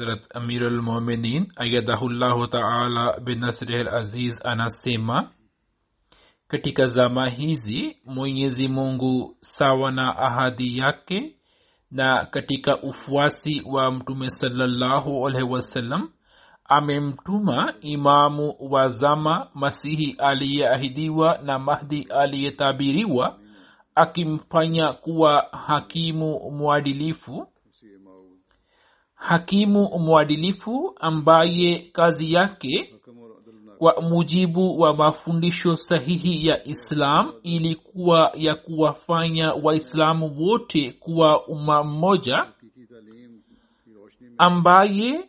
Hazrat Amir al-Mu'minin ayadahullahu ta'ala binasrih al-aziz anasema katika zama hizi mwenyezi mungu sawa na ahadi yake na katika ufuasi wa mtume salallahu alaihi wasallam amemtuma imamu wa zama masihi aliyeahidiwa na mahdi aliyetabiriwa akimfanya kuwa hakimu mwadilifu hakimu mwadilifu ambaye kazi yake kwa mujibu wa mafundisho sahihi ya islam ilikuwa ya kuwafanya waislamu wote kuwa umma mmoja ambaye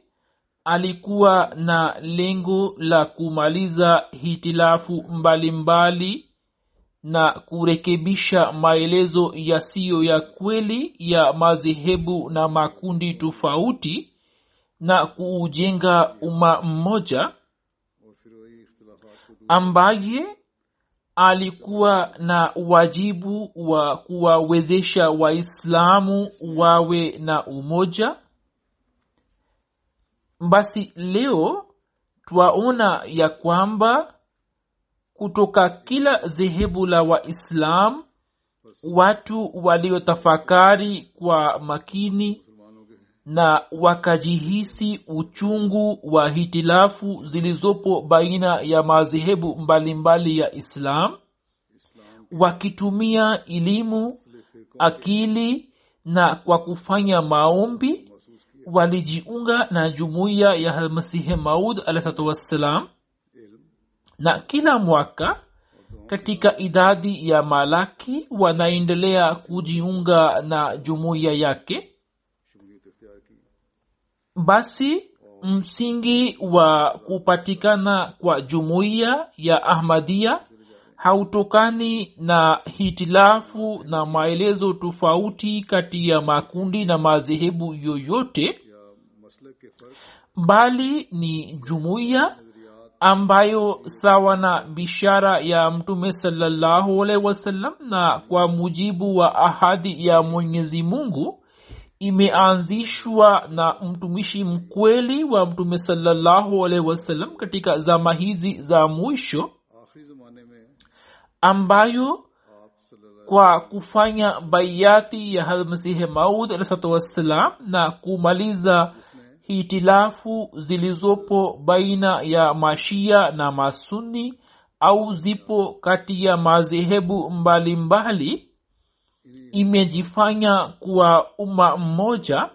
alikuwa na lengo la kumaliza hitilafu mbalimbali mbali na kurekebisha maelezo yasiyo ya kweli ya madhehebu na makundi tofauti na kuujenga umma mmoja ambaye alikuwa na wajibu wa kuwawezesha waislamu wawe na umoja. Basi leo twaona ya kwamba kutoka kila dhehebu la waislam watu waliotafakari kwa makini na wakajihisi uchungu wa hitilafu zilizopo baina ya madhehebu mbalimbali ya islam wakitumia elimu akili na kwa kufanya maombi walijiunga na jumuiya ya almasihi maud alahsatu wassalam na kila mwaka katika idadi ya malaki wanaendelea kujiunga na jumuiya yake. Basi msingi wa kupatikana kwa jumuiya ya ahmadia hautokani na hitilafu na maelezo tofauti kati ya makundi na madhehebu yoyote bali ni jumuiya ambayo sawa na bishara ya mtume salallahu alaihi wasallam na kwa mujibu wa ahadi ya mwenyezi mungu imeanzishwa na mtumishi mkweli wa mtume salallahu alaihi wasallam katika zama hizi za mwisho ambayo kwa kufanya baiati ya halmasihi maud alahsatu wassalam na kumaliza hitilafu zilizopo baina ya mashia na masuni au zipo kati ya madhehebu mbalimbali imejifanya kuwa umma mmoja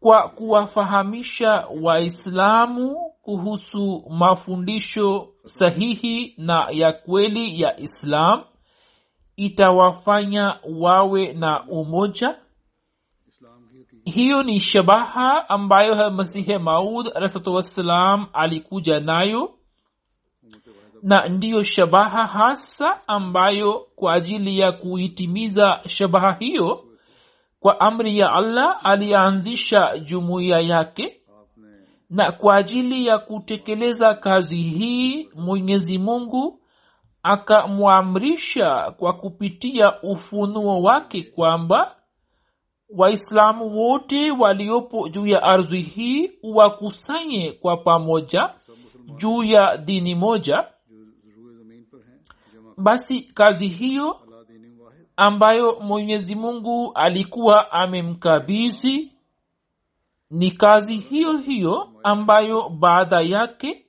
kwa kuwafahamisha waislamu kuhusu mafundisho sahihi na ya kweli ya islam itawafanya wawe na umoja hiyo ni shabaha ambayo masihi maud alahsatuwassalam alikuja nayo. Na ndiyo shabaha hasa ambayo kwa ajili ya kuitimiza shabaha hiyo kwa amri ya allah alianzisha jumuiya yake. Na kwa ajili ya kutekeleza kazi hii mwenyezi mungu akamwamrisha kwa kupitia ufunuo wake kwamba waislamu wote waliopo juu ya ardhi hii wakusanye kwa pamoja juu ya dini moja. Basi kazi hiyo ambayo mwenyezi mungu alikuwa amemkabidhi ni kazi hiyo hiyo ambayo baada yake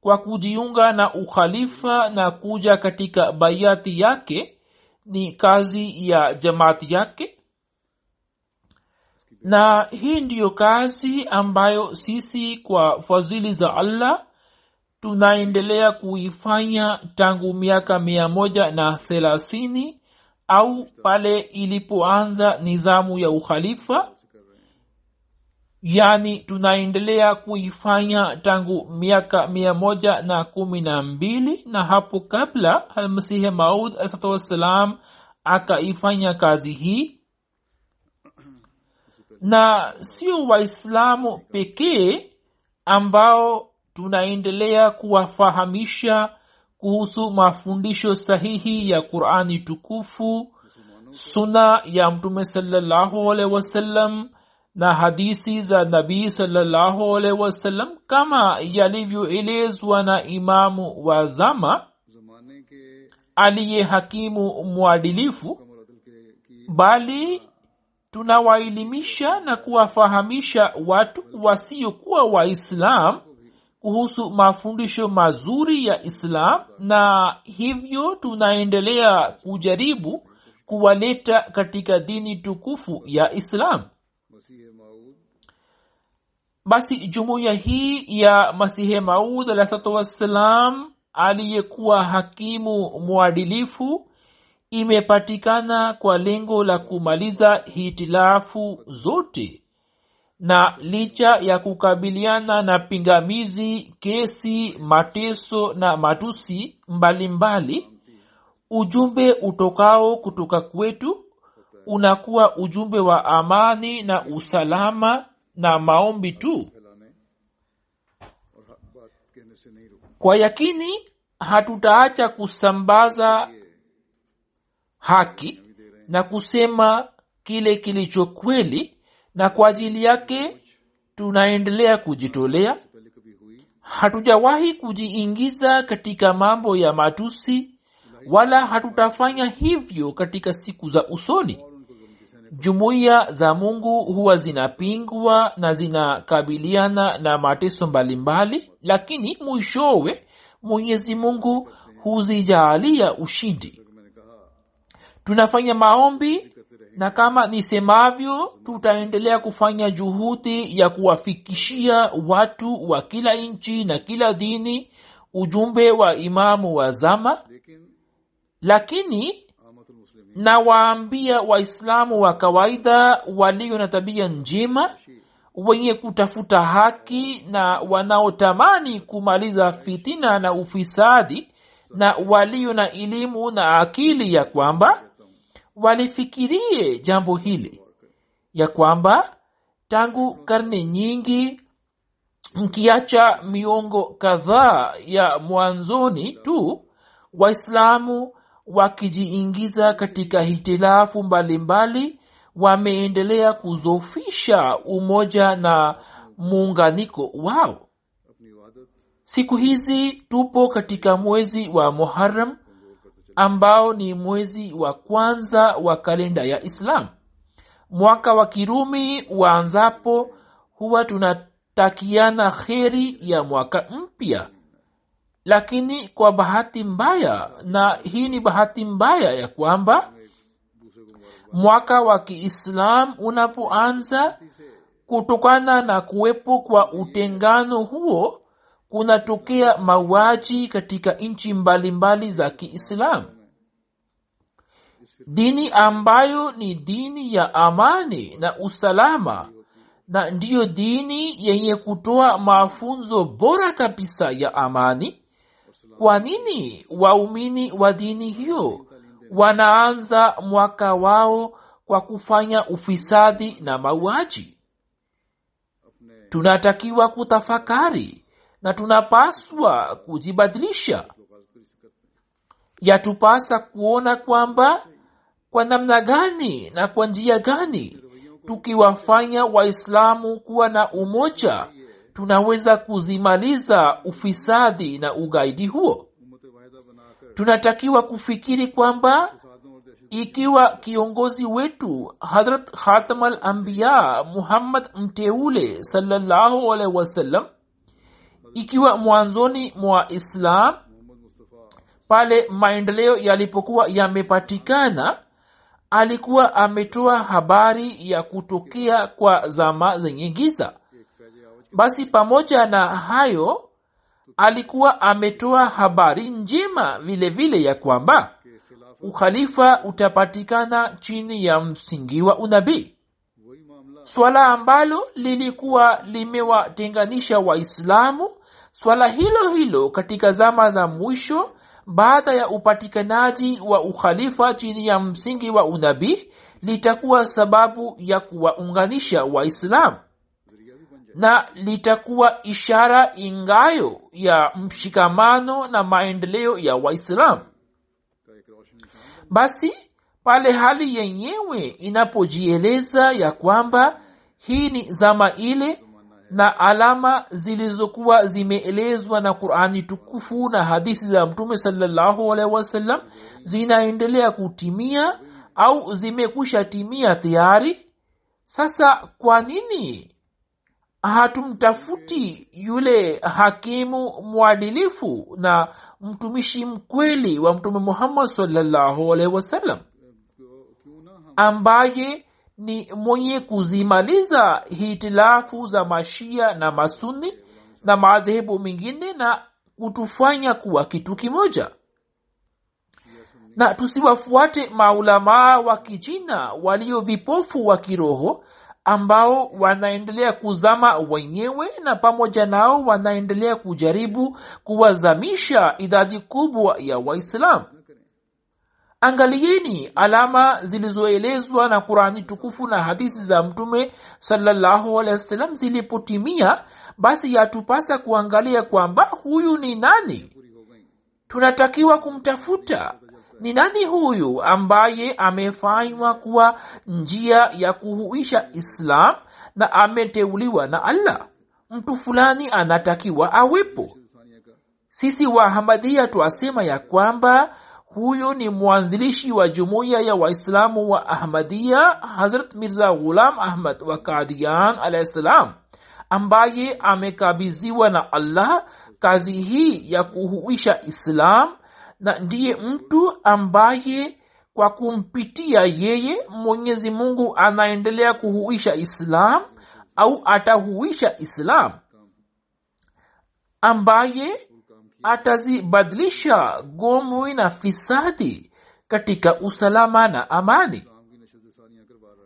kwa kujiunga na ukhalifa na kuja katika bayati yake ni kazi ya jamaati yake na hii ndiyo kazi ambayo sisi kwa fadhili za allah tunaendelea kuifanya tangu miaka mia moja na thelathini au pale ilipoanza nizamu ya ukhalifa. Yani tunaendelea kuifanya tangu miaka mia moja na kumi na mbili na hapo kabla almasihi maud alsatu wassalam akaifanya kazi hii na sio waislamu pekee ambao tunaendelea kuwafahamisha kuhusu mafundisho sahihi ya qurani tukufu suna ya mtume salllahualhi na hadisi za nabii salllahualhi kama yalivyoelezwa na imamu wa zama aliye hakimu mwadilifu bali tunawaelimisha na kuwafahamisha watu wasiokuwa waislam kuhusu mafundisho mazuri ya islam na hivyo tunaendelea kujaribu kuwaleta katika dini tukufu ya islam. Basi jumuiya hii ya masihe maud alahsatu wassalam aliyekuwa hakimu mwadilifu imepatikana kwa lengo la kumaliza hitilafu zote. Na licha ya kukabiliana na pingamizi kesi mateso na matusi mbalimbali mbali, ujumbe utokao kutoka kwetu unakuwa ujumbe wa amani na usalama na maombi tu. Kwa yakini hatutaacha kusambaza haki na kusema kile kilicho kweli na kwa ajili yake tunaendelea kujitolea. Hatujawahi kujiingiza katika mambo ya matusi wala hatutafanya hivyo katika siku za usoni. Jumuiya za mungu huwa zinapingwa na zinakabiliana na mateso mbalimbali lakini mwishowe mwenyezi mungu huzijaalia ushindi tunafanya maombi na kama nisemavyo tutaendelea kufanya juhudi ya kuwafikishia watu wa kila nchi na kila dini ujumbe wa imamu wa zama. Lakini nawaambia waislamu wa kawaida walio na tabia njema wenye kutafuta haki na wanaotamani kumaliza fitina na ufisadi na walio na elimu na akili ya kwamba walifikirie jambo hili ya kwamba tangu karne nyingi mkiacha miongo kadhaa ya mwanzoni tu waislamu wakijiingiza katika hitilafu mbalimbali wameendelea kuzofisha umoja na muunganiko wao. Siku hizi tupo katika mwezi wa muharam ambao ni mwezi wa kwanza wa kalenda ya islam. Mwaka wa kirumi waanzapo huwa tunatakiana kheri ya mwaka mpya. Lakini kwa bahati mbaya na hii ni bahati mbaya ya kwamba mwaka wa kiislam unapoanza kutokana na kuwepo kwa utengano huo kunatokea mauaji katika nchi mbalimbali za kiislamu. Dini ambayo ni dini ya amani na usalama na ndiyo dini yenye kutoa mafunzo bora kabisa ya amani. Kwa nini waumini wa dini hiyo wanaanza mwaka wao kwa kufanya ufisadi na mauaji? Tunatakiwa kutafakari na tunapaswa kujibadilisha. Yatupasa kuona kwamba kwa namna gani na kwa njia gani tukiwafanya waislamu kuwa na umoja tunaweza kuzimaliza ufisadi na ugaidi huo. Tunatakiwa kufikiri kwamba ikiwa kiongozi wetu hazrat khatam al ambiya muhammad mteule sallahualhi wasallam ikiwa mwanzoni mwa islam pale maendeleo yalipokuwa yamepatikana alikuwa ametoa habari ya kutokea kwa zama zenye giza. Basi pamoja na hayo alikuwa ametoa habari njema vile vile ya kwamba ukhalifa utapatikana chini ya msingi wa unabii. Swala ambalo lilikuwa limewatenganisha waislamu swala hilo hilo katika zama za mwisho baada ya upatikanaji wa ukhalifa chini ya msingi wa unabii litakuwa sababu ya kuwaunganisha waislamu. Na litakuwa ishara ingayo ya mshikamano na maendeleo ya waislamu. Basi pale hali yenyewe inapojieleza ya kwamba hii ni zama ile na alama zilizokuwa zimeelezwa na qurani tukufu na hadithi za mtume salllahu wasallam zinaendelea kutimia au zimekusha timia tayari. Sasa kwa nini hatumtafuti yule hakimu mwadilifu na mtumishi mkweli wa mtume muhammad salllahu wasallam ambaye ni mwenye kuzimaliza hitilafu za mashia na masuni na madhehebu mengine na kutufanya kuwa kitu kimoja. Na tusiwafuate maulamaa wa kijina walio vipofu wa kiroho ambao wanaendelea kuzama wenyewe na pamoja nao wanaendelea kujaribu kuwazamisha idadi kubwa ya waislamu angalieni alama zilizoelezwa na qurani tukufu na hadithi za mtume sawasalam zilipotimia basi yatupasa kuangalia kwamba huyu ni nani. Tunatakiwa kumtafuta. Ni nani huyu ambaye amefanywa kuwa njia ya kuhuisha islam na ameteuliwa na allah? Mtu fulani anatakiwa awepo. Sisi wahamadhia twasema ya kwamba huyo ni mwanzilishi wa jumuiya ya waislamu wa ahmadia hazrat mirza ghulam ahmad wa kadian alahi ssalam ambaye amekabiziwa na allah kazi hii ya kuhuisha islam na ndiye mtu ambaye kwa kumpitia yeye mwenyezi mungu anaendelea kuhuisha islam au atahuisha islam ambaye atazibadilisha gomwi na fisadi katika usalama na amani.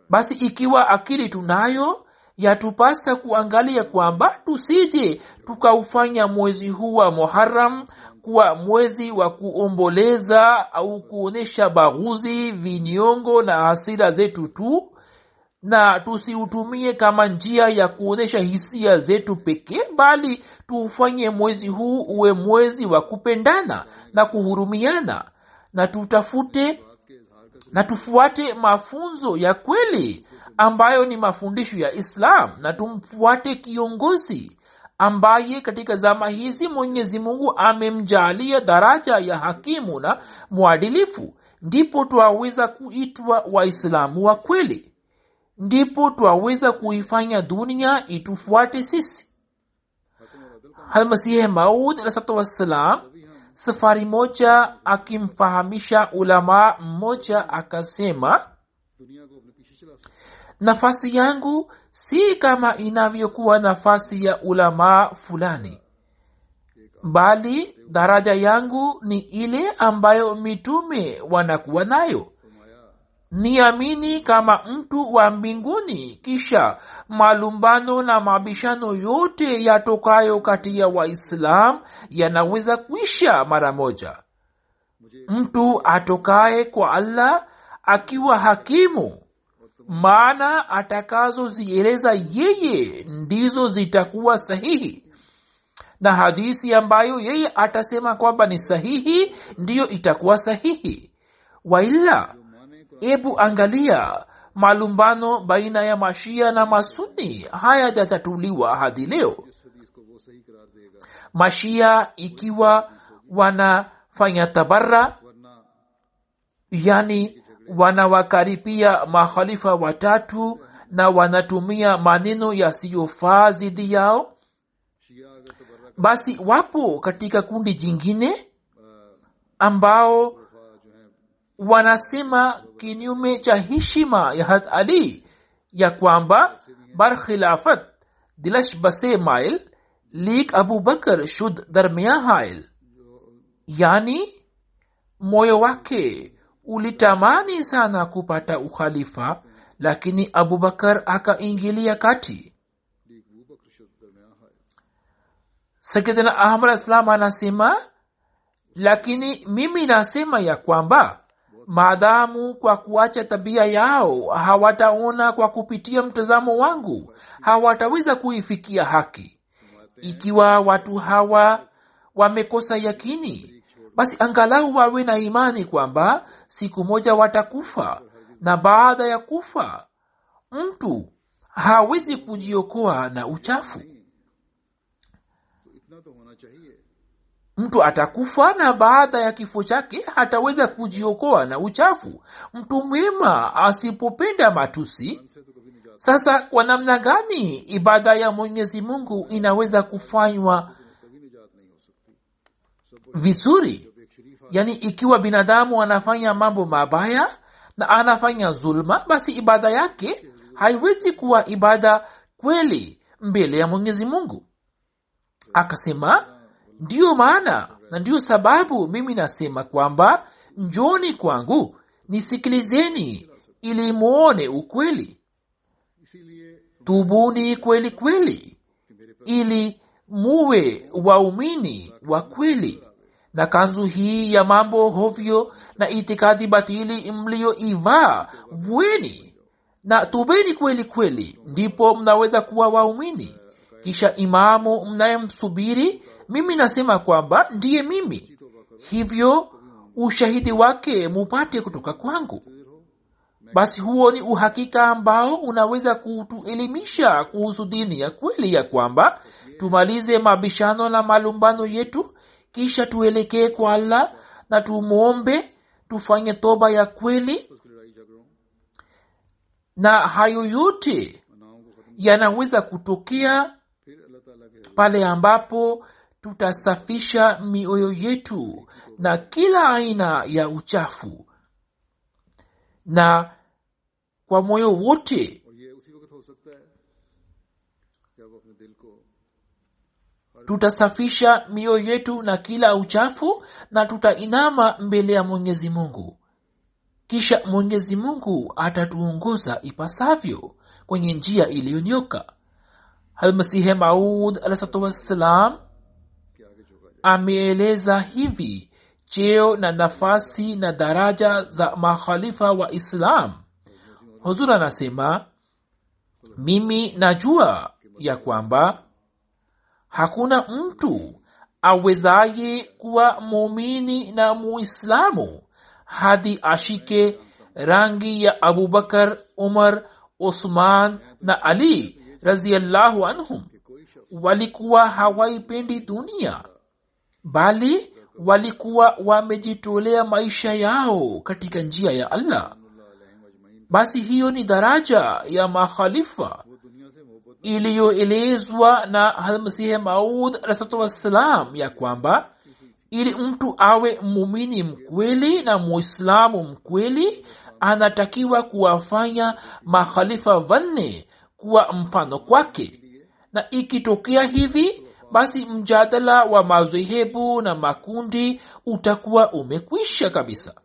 Basi ikiwa akili tunayo yatupasa kuangalia kwamba tusije tukaufanya mwezi huu wa muharam kuwa mwezi wa kuomboleza au kuonyesha baghuzi vinyongo na hasira zetu tu na tusiutumie kama njia ya kuonyesha hisia zetu pekee bali tuufanye mwezi huu uwe mwezi wa kupendana na kuhurumiana. Na tutafute na tufuate mafunzo ya kweli ambayo ni mafundisho ya islam. Na tumfuate kiongozi ambaye katika zama hizi mwenyezi mungu amemjalia daraja ya hakimu na mwadilifu. Ndipo twaweza kuitwa waislamu wa kweli ndipo twaweza kuifanya dunia itufuate sisi. Halmasihi maud alahsatu wassalam safari moja akimfahamisha ulama mmoja akasema nafasi yangu si kama inavyokuwa nafasi ya ulamaa fulani bali daraja yangu ni ile ambayo mitume wanakuwa nayo niamini kama mtu wa mbinguni kisha malumbano na mabishano yote yatokayo kati ya waislam yanaweza kuisha mara moja. Mtu atokaye kwa allah akiwa hakimu maana atakazozieleza yeye ndizo zitakuwa sahihi. Na hadisi ambayo yeye atasema kwamba ni sahihi ndiyo itakuwa sahihi. Waila hebu angalia malumbano baina ya mashia na masuni. Hayajatatuliwa hadi leo. Mashia ikiwa wanafanya tabara yani wanawakaribia makhalifa watatu na wanatumia maneno yasiyofaa dhidi yao. Basi wapo katika kundi jingine ambao wanasema kinyume cha heshima ya hat ali ya kwamba bar khilafat dilash base mail lik abu bakar shud darmia hail. Yani moyo wake ulitamani sana kupata ukhalifa lakini abubakar akaingilia kati. Sayidina ahmad islam anasema lakini mimi nasema ya kwamba maadamu kwa kuacha tabia yao hawataona kwa kupitia mtazamo wangu hawataweza kuifikia haki. Ikiwa watu hawa wamekosa yakini basi angalau wawe na imani kwamba siku moja watakufa na baada ya kufa mtu hawezi kujiokoa na uchafu mtu atakufa na baada ya kifo chake hataweza kujiokoa na uchafu. Mtu mwema asipopenda matusi. Sasa kwa namna gani ibada ya mwenyezi mungu inaweza kufanywa vizuri? Yaani ikiwa binadamu anafanya mambo mabaya na anafanya zulma basi ibada yake haiwezi kuwa ibada kweli mbele ya mwenyezi mungu. Akasema ndiyo maana na ndiyo sababu mimi nasema kwamba njoni kwangu nisikilizeni ili mwone ukweli. Tubuni kweli kweli ili muwe waumini wa kweli. Na kanzu hii ya mambo hovyo na itikadi batili mliyoivaa vueni na tubeni kweli kweli ndipo mnaweza kuwa waumini. Kisha imamu mnayemsubiri mimi nasema kwamba ndiye mimi. Hivyo ushahidi wake mupate kutoka kwangu. Basi huo ni uhakika ambao unaweza kutuelimisha kuhusu dini ya kweli ya kwamba tumalize mabishano na malumbano yetu kisha tuelekee kwa allah na tumwombe tufanye toba ya kweli. Na hayo yote yanaweza kutokea pale ambapo tutasafisha mioyo yetu na kila aina ya uchafu. Na kwa moyo wote tutasafisha mioyo yetu na kila uchafu na tutainama mbele ya mwenyezi mungu. Kisha mwenyezi mungu atatuongoza ipasavyo kwenye njia iliyonyoka. Halmasihe maud alahsatu wassalam ameeleza hivi cheo na nafasi na daraja za makhalifa wa islam. Huzur anasema mimi najua ya kwamba hakuna mtu awezaye kuwa muumini na muislamu hadi ashike rangi ya abubakar umar usman na ali raziallahu anhum. Walikuwa hawaipendi dunia bali walikuwa wamejitolea maisha yao katika njia ya allah. Basi hiyo ni daraja ya makhalifa iliyoelezwa na hamasihe maud rasatwassalam ya kwamba ili mtu awe mumini mkweli na muislamu mkweli anatakiwa kuwafanya makhalifa wanne kuwa mfano kwake. Na ikitokea hivi basi mjadala wa madhehebu na makundi utakuwa umekwisha kabisa.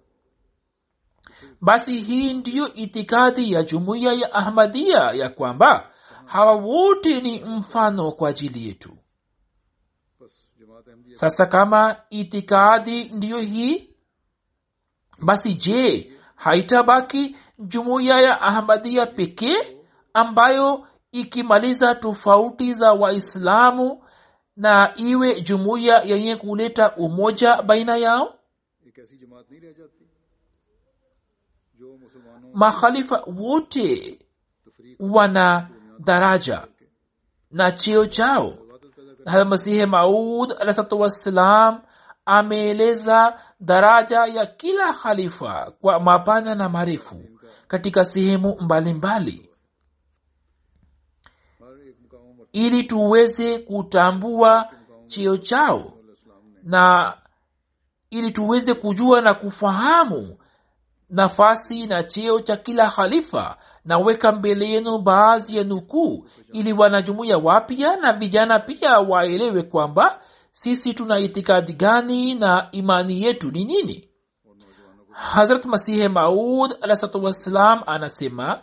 Basi hii ndiyo itikadi ya jumuiya ya ahmadia ya kwamba hawa wote ni mfano kwa ajili yetu. Sasa kama itikadi ndiyo hii basi je haitabaki jumuiya ya ahmadia pekee ambayo ikimaliza tofauti za waislamu na iwe jumuiya yenye kuleta umoja baina yao? Makhalifa wote wana daraja na cheo chao. Halmasihi maud alahsalatu wassalam ameeleza daraja ya kila khalifa kwa mapana na marefu katika sehemu mbalimbali. mbali ili tuweze kutambua cheo chao na ili tuweze kujua na kufahamu nafasi na cheo cha kila khalifa. Naweka mbele yenu baadhi ya nukuu ili wanajumuiya wapya na vijana pia waelewe kwamba sisi tuna itikadi gani na imani yetu ni nini. Hazrat masihe maud alahsatu wassalam anasema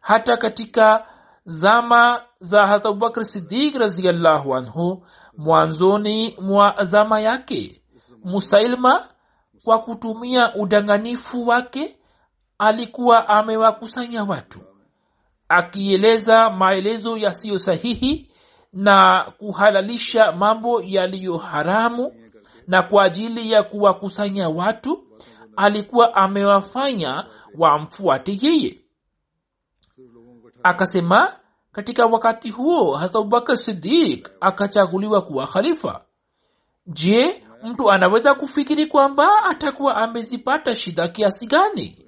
hata katika zama za hata abubakr sidik raziallahu anhu mwanzoni mwa zama yake musailma kwa kutumia udanganifu wake alikuwa amewakusanya watu akieleza maelezo yasiyo sahihi na kuhalalisha mambo yaliyo haramu na kwa ajili ya kuwakusanya watu alikuwa amewafanya wamfuate yeye akasema katika wakati huo hasa abubakar sidik akachaguliwa kuwa khalifa. Je mtu anaweza kufikiri kwamba atakuwa amezipata shida kiasi gani?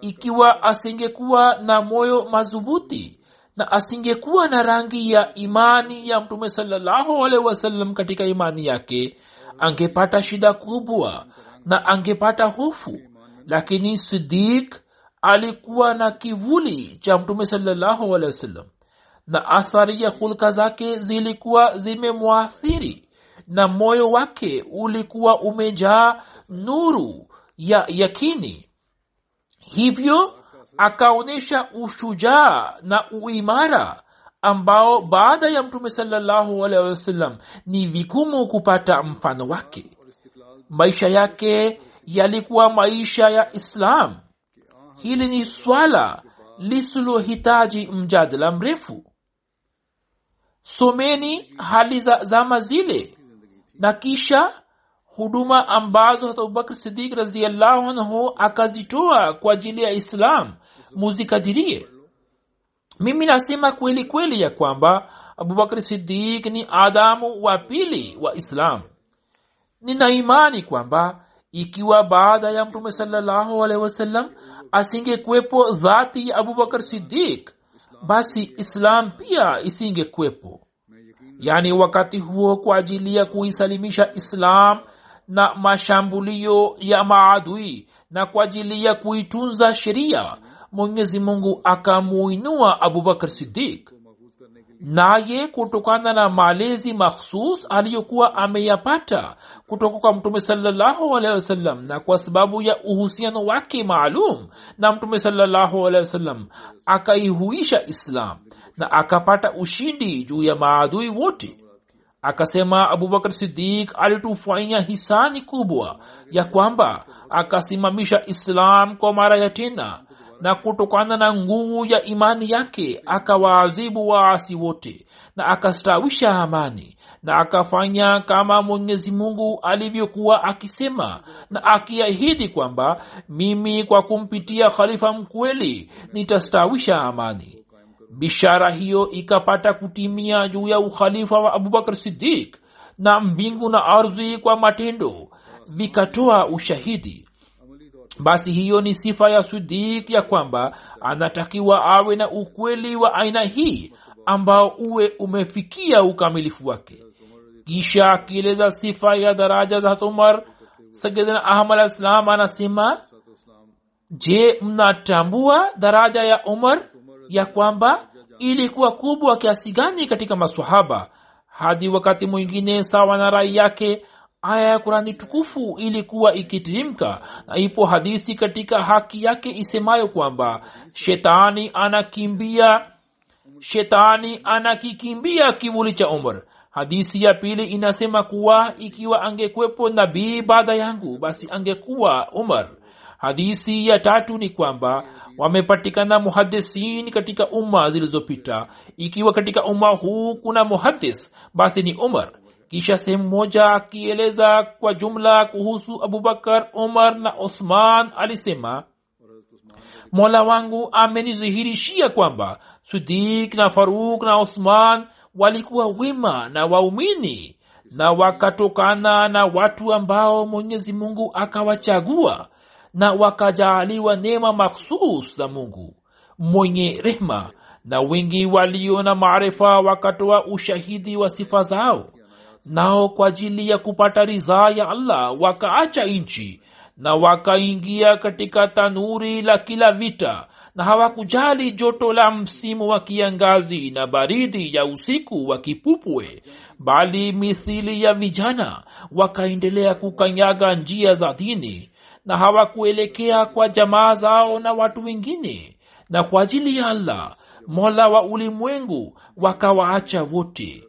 Ikiwa asingekuwa na moyo madhubuti na asingekuwa na rangi ya imani ya mtume sawasalam katika imani yake angepata shida kubwa na angepata hofu. Lakini sidik alikuwa na kivuli cha mtume wasallam na athari ya hulka zake zilikuwa zimemwathiri na moyo wake ulikuwa umejaa nuru ya yakini. Hivyo akaonyesha ushujaa na uimara ambao baada ya mtume wasallam ni vigumu kupata mfano wake. Maisha yake yalikuwa maisha ya islam hili ni swala lisilohitaji mjadala mrefu. Someni hali za zama zile na kisha huduma ambazo hata abubakr sidik raziallahu anhu akazitoa kwa ajili ya islam muzikadirie. Mimi nasema kweli kweli ya kwamba abubakr sidik ni adamu wa pili wa islam. Nina imani kwamba ikiwa baada ya mtume salallahu alehi wasallam dhati ya abubakar sidik basi islam pia isingekuwepo. Yaani wakati huo kwa ajili ya kuisalimisha islam na mashambulio ya maadui na kwa ajili ya kuitunza sheria mwenyezi mungu akamuinua abubakar sidik naye kutokana na malezi makhsus aliyokuwa ameyapata kutoka kwa mtume salllahu alehi wasallam na kwa sababu ya uhusiano wake maalum na mtume salllahu alehi wasallam akaihuisha islam na akapata ushindi juu ya maadui wote. Akasema abubakar sidik alitufanya hisani kubwa ya kwamba akasimamisha islam kwa mara ya tena na kutokana na nguvu ya imani yake akawaadhibu waasi wote na akastawisha amani na akafanya kama mwenyezi mungu alivyokuwa akisema na akiahidi kwamba mimi kwa kumpitia khalifa mkweli nitastawisha amani. Bishara hiyo ikapata kutimia juu ya ukhalifa wa abubakar sidik na mbingu na ardhi kwa matendo vikatoa ushahidi. Basi hiyo ni sifa ya sidik ya kwamba anatakiwa awe na ukweli wa aina hii ambao uwe umefikia ukamilifu wake kisha akieleza sifa ya daraja za umar sayidina ahmad alislam anasema je mnatambua daraja ya umar ya kwamba ilikuwa kubwa kiasi gani katika masahaba hadi wakati mwingine sawa na rai yake aya ya kurani tukufu ilikuwa ikitirimka na ipo hadisi katika haki yake isemayo kwamba shetani anakimbia shetani anakikimbia kivuli cha umar hadisi ya pili inasema kuwa ikiwa angekwepo nabii baada yangu basi angekuwa umar. Hadisi ya tatu ni kwamba wamepatikana muhadisin katika umma zilizopita. Ikiwa katika umma huu kuna muhadis basi ni umar. Kisha sehemu moja akieleza kwa jumla kuhusu abubakar umar na osman alisema mola wangu amenizihirishia kwamba sidik na faruk na osman walikuwa wema na waumini na wakatokana na watu ambao mwenyezi mungu akawachagua na wakajaaliwa neema makhsus za mungu mwenye rehma na wengi walio na maarifa wakatoa ushahidi wa sifa zao. Nao kwa ajili ya kupata ridhaa ya allah wakaacha nchi na wakaingia katika tanuri la kila vita na hawakujali joto la msimu wa kiangazi na baridi ya usiku wa kipupwe bali mithili ya vijana wakaendelea kukanyaga njia za dini na hawakuelekea kwa jamaa zao na watu wengine na kwa ajili ya allah mola wa ulimwengu wakawaacha wote.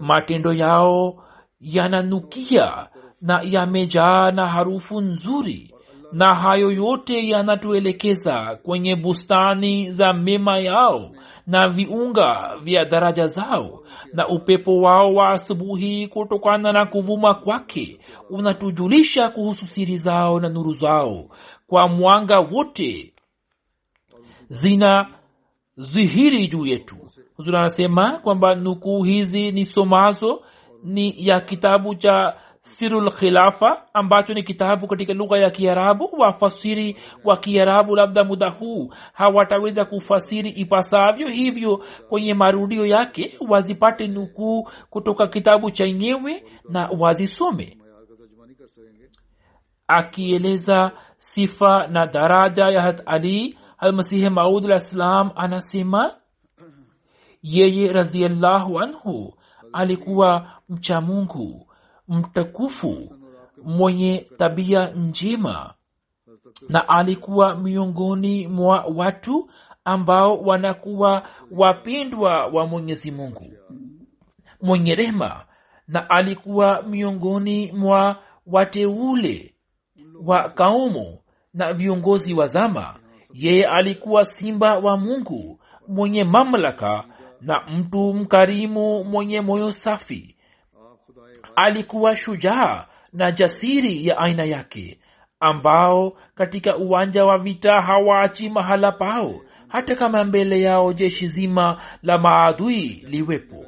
Matendo yao yananukia na yamejaa na harufu nzuri na hayo yote yanatuelekeza kwenye bustani za mema yao na viunga vya daraja zao. Na upepo wao wa asubuhi kutokana na kuvuma kwake unatujulisha kuhusu siri zao na nuru zao. Kwa mwanga wote zina dhihiri juu yetu. Huzuri anasema kwamba nukuu hizi ni somazo ni ya kitabu cha sirul khilafa ambacho ni kitabu katika lugha ya kiarabu. Wafasiri wa kiarabu labda muda huu hawataweza kufasiri ipasavyo hivyo kwenye marudio yake wazipate nukuu kutoka kitabu chenyewe na wazisome. Akieleza sifa na daraja ya hat ali almasihi maud alah anasema yeye raziallahu anhu alikuwa mcha mungu mtukufu mwenye tabia njema na alikuwa miongoni mwa watu ambao wanakuwa wapendwa wa mwenyezi mungu mwenye rehma na alikuwa miongoni mwa wateule wa kaumu na viongozi wa zama. Yeye alikuwa simba wa mungu mwenye mamlaka na mtu mkarimu mwenye moyo safi alikuwa shujaa na jasiri ya aina yake ambao katika uwanja wa vita hawaachi mahala pao hata kama mbele yao jeshi zima la maadui liwepo.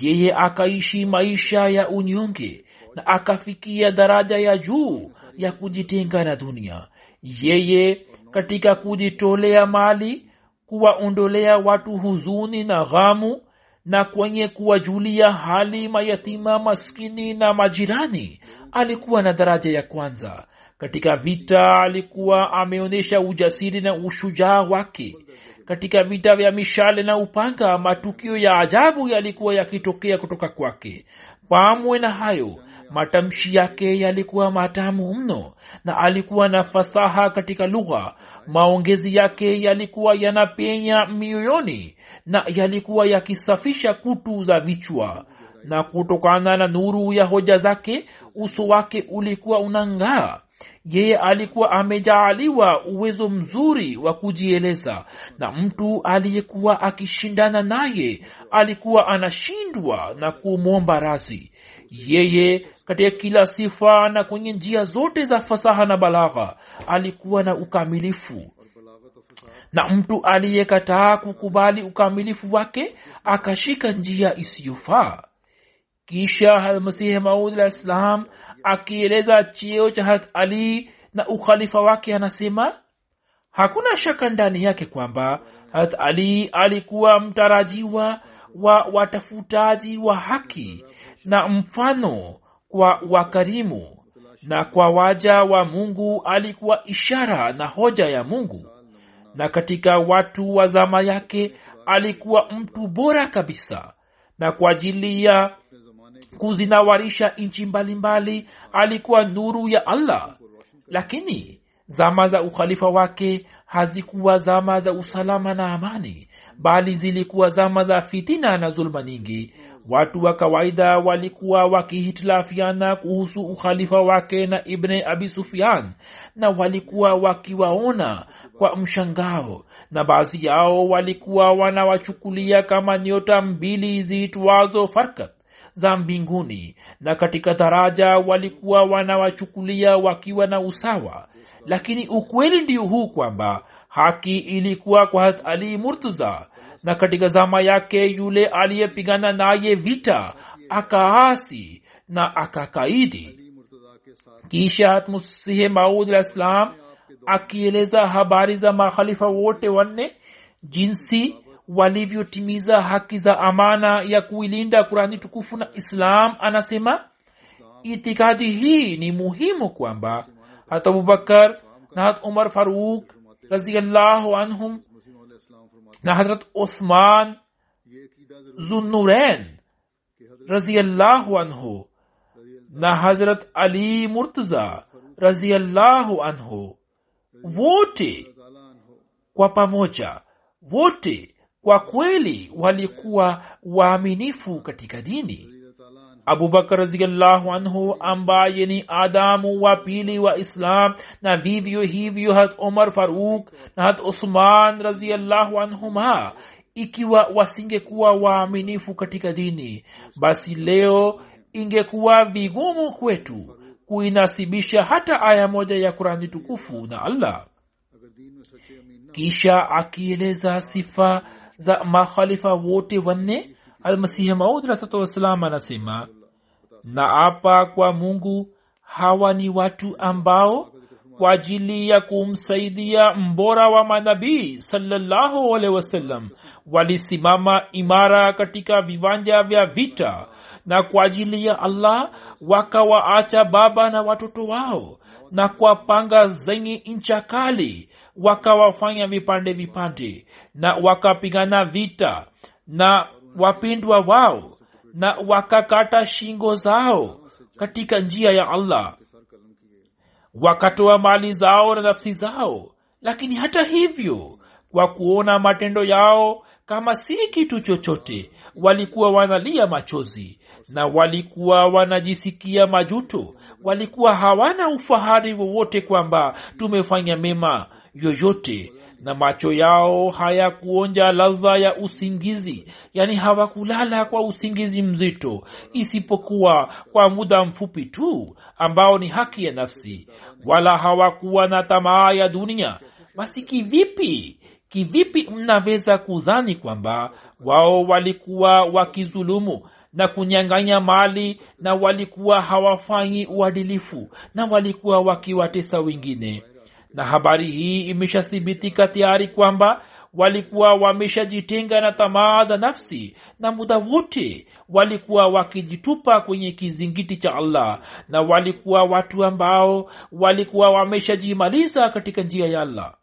Yeye akaishi maisha ya unyonge na akafikia daraja ya juu ya kujitenga na dunia. Yeye katika kujitolea mali kuwaondolea watu huzuni na ghamu na kwenye kuwajulia hali mayatima maskini na majirani alikuwa na daraja ya kwanza. Katika vita alikuwa ameonyesha ujasiri na ushujaa wake. Katika vita vya mishale na upanga matukio ya ajabu yalikuwa yakitokea kutoka kwake. Pamwe na hayo matamshi yake yalikuwa matamu mno na alikuwa na fasaha katika lugha. Maongezi yake yalikuwa yanapenya mioyoni na yalikuwa yakisafisha kutu za vichwa. Na kutokana na nuru ya hoja zake uso wake ulikuwa unang'aa. Yeye alikuwa amejaaliwa uwezo mzuri wa kujieleza. Na mtu aliyekuwa akishindana naye alikuwa anashindwa na kumwomba razi yeye katika kila sifa na kwenye njia zote za fasaha na balagha alikuwa na ukamilifu na mtu aliyekataa kukubali ukamilifu wake akashika njia isiyofaa. Kisha almasihi maud alah akieleza cheo cha hat ali na ukhalifa wake anasema hakuna shaka ndani yake kwamba hat ali alikuwa mtarajiwa wa watafutaji wa haki na mfano kwa wakarimu na kwa waja wa mungu alikuwa ishara na hoja ya mungu na katika watu wa zama yake alikuwa mtu bora kabisa. Na kwa ajili ya kuzinawarisha nchi mbalimbali alikuwa nuru ya allah. Lakini zama za ukhalifa wake hazikuwa zama za usalama na amani bali zilikuwa zama za fitina na zuluma nyingi. Watu wa kawaida walikuwa wakihitilafiana kuhusu ukhalifa wake na ibne abi sufian na walikuwa wakiwaona kwa mshangao. Na baadhi yao walikuwa wanawachukulia kama nyota mbili ziitwazo farkat za mbinguni na katika daraja walikuwa wanawachukulia wakiwa na usawa. Lakini ukweli ndio huu kwamba haki ilikuwa kwa hat ali murtuza na katika zama yake yule aliyepigana naye vita akaasi na akakaidi. Kisha hatmusihe maud alah ssalam akieleza habari za makhalifa wote wanne jinsi walivyotimiza haki za amana ya kuilinda kurani tukufu na islam anasema itikadi hii ni muhimu kwamba hata abubakar na hat umar faruk raziallahu anhum na hadrat uthman zunuren raziallahu anhu na hazrat ali murtaza raziallahu anhu wote kwa pamoja wote kwa kweli walikuwa waaminifu katika dini. Abubakar raziallahu anhu ambaye ni adamu wa pili wa islam na vivyo hivyo hat umar faruk na hat usman raziallahu anhuma ikiwa wasingekuwa waaminifu katika dini basi leo ingekuwa vigumu kwetu kuinasibisha hata aya moja ya kurani tukufu na allah. Kisha akieleza sifa za makhalifa wote wanne almasihi maud rasatu wassalam anasema na apa kwa mungu hawa ni watu ambao kwa ajili ya kumsaidia mbora wa manabii salallahu alehi wasallam walisimama imara katika viwanja vya vita na kwa ajili ya allah wakawaacha baba na watoto wao na kwa panga zenye ncha kali wakawafanya vipande vipande na wakapigana vita na wapindwa wao na wakakata shingo zao katika njia ya allah. Wakatoa mali zao na nafsi zao. Lakini hata hivyo kwa kuona matendo yao kama si kitu chochote walikuwa wanalia machozi na walikuwa wanajisikia majuto. Walikuwa hawana ufahari wowote kwamba tumefanya mema yoyote. Na macho yao hayakuonja ladha ya usingizi. Yani hawakulala kwa usingizi mzito. Isipokuwa kwa muda mfupi tu ambao ni haki ya nafsi. Wala hawakuwa na tamaa ya dunia. Basi kivipi? Kivipi mnaweza kudhani kwamba wao walikuwa wakizulumu na kunyang'anya mali na walikuwa hawafanyi uadilifu na walikuwa wakiwatesa wengine. Na habari hii imeshathibitika tayari kwamba walikuwa wameshajitenga na tamaa za nafsi na muda wote walikuwa wakijitupa kwenye kizingiti cha allah na walikuwa watu ambao walikuwa wameshajimaliza katika njia ya allah.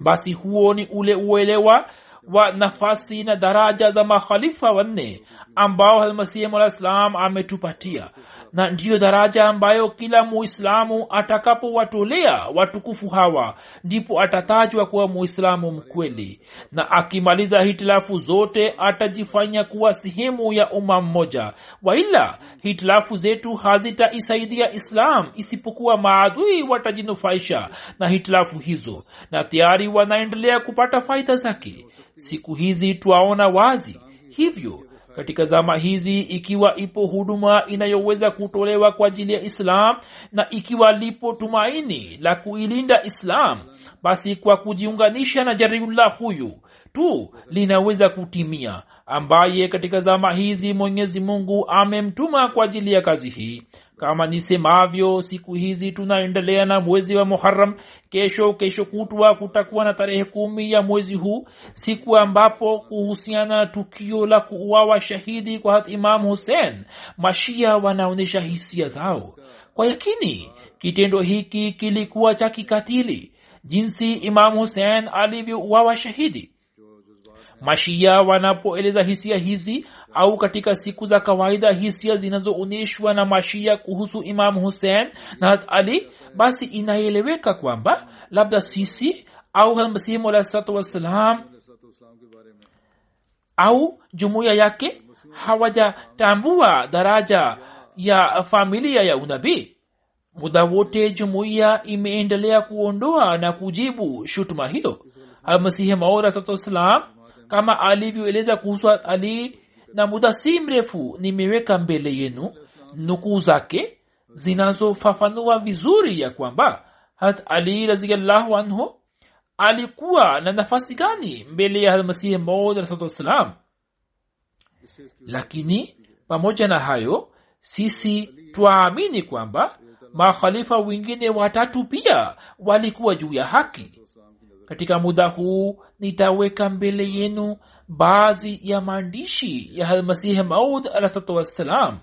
Basi huo ni ule uelewa wa nafasi na daraja za makhalifa wanne ambao almasihi mala salam ametupatia na ndiyo daraja ambayo kila muislamu atakapowatolea watukufu hawa ndipo atatajwa kuwa muislamu mkweli. Na akimaliza hitilafu zote atajifanya kuwa sehemu ya umma mmoja. Waila hitilafu zetu hazitaisaidia islam isipokuwa maadui watajinufaisha na hitilafu hizo. Na tayari wanaendelea kupata faida zake. Siku hizi twaona wazi. Hivyo katika zama hizi ikiwa ipo huduma inayoweza kutolewa kwa ajili ya islam na ikiwa lipo tumaini la kuilinda islam basi kwa kujiunganisha na jariullah huyu tu linaweza kutimia ambaye katika zama hizi mwenyezi mungu amemtuma kwa ajili ya kazi hii kama nisemavyo siku hizi tunaendelea na mwezi wa muharam kesho kesho kutwa kutakuwa na tarehe kumi ya mwezi huu siku ambapo kuhusiana na tukio la kuuawa shahidi kwa hat imam hussein mashia wanaonyesha hisia zao. Kwa yakini kitendo hiki kilikuwa cha kikatili jinsi imam hussein alivyouawa shahidi. Mashia wanapoeleza hisia hizi au katika siku za kawaida hisia zinazoonyeshwa na mashia kuhusu imam husein na hat ali basi inaeleweka kwamba labda sisi au halmasihi mwalahissalatu wassalam au jumuiya yake hawajatambua daraja ya familia ya unabii. Muda wote jumuiya imeendelea kuondoa na kujibu shutuma hiyo. Almasihi maora salam kama alivyoeleza kuhusu ali na muda si mrefu nimeweka mbele yenu nukuu zake zinazofafanua vizuri ya kwamba hat ali raziallahu anhu alikuwa na nafasi gani mbele ya masihi maud lakini pamoja na hayo sisi twaamini kwamba makhalifa wengine watatu pia walikuwa juu ya haki. Katika muda huu nitaweka mbele yenu baadhi ya maandishi ya halmasihi maud alahsalatu wassalam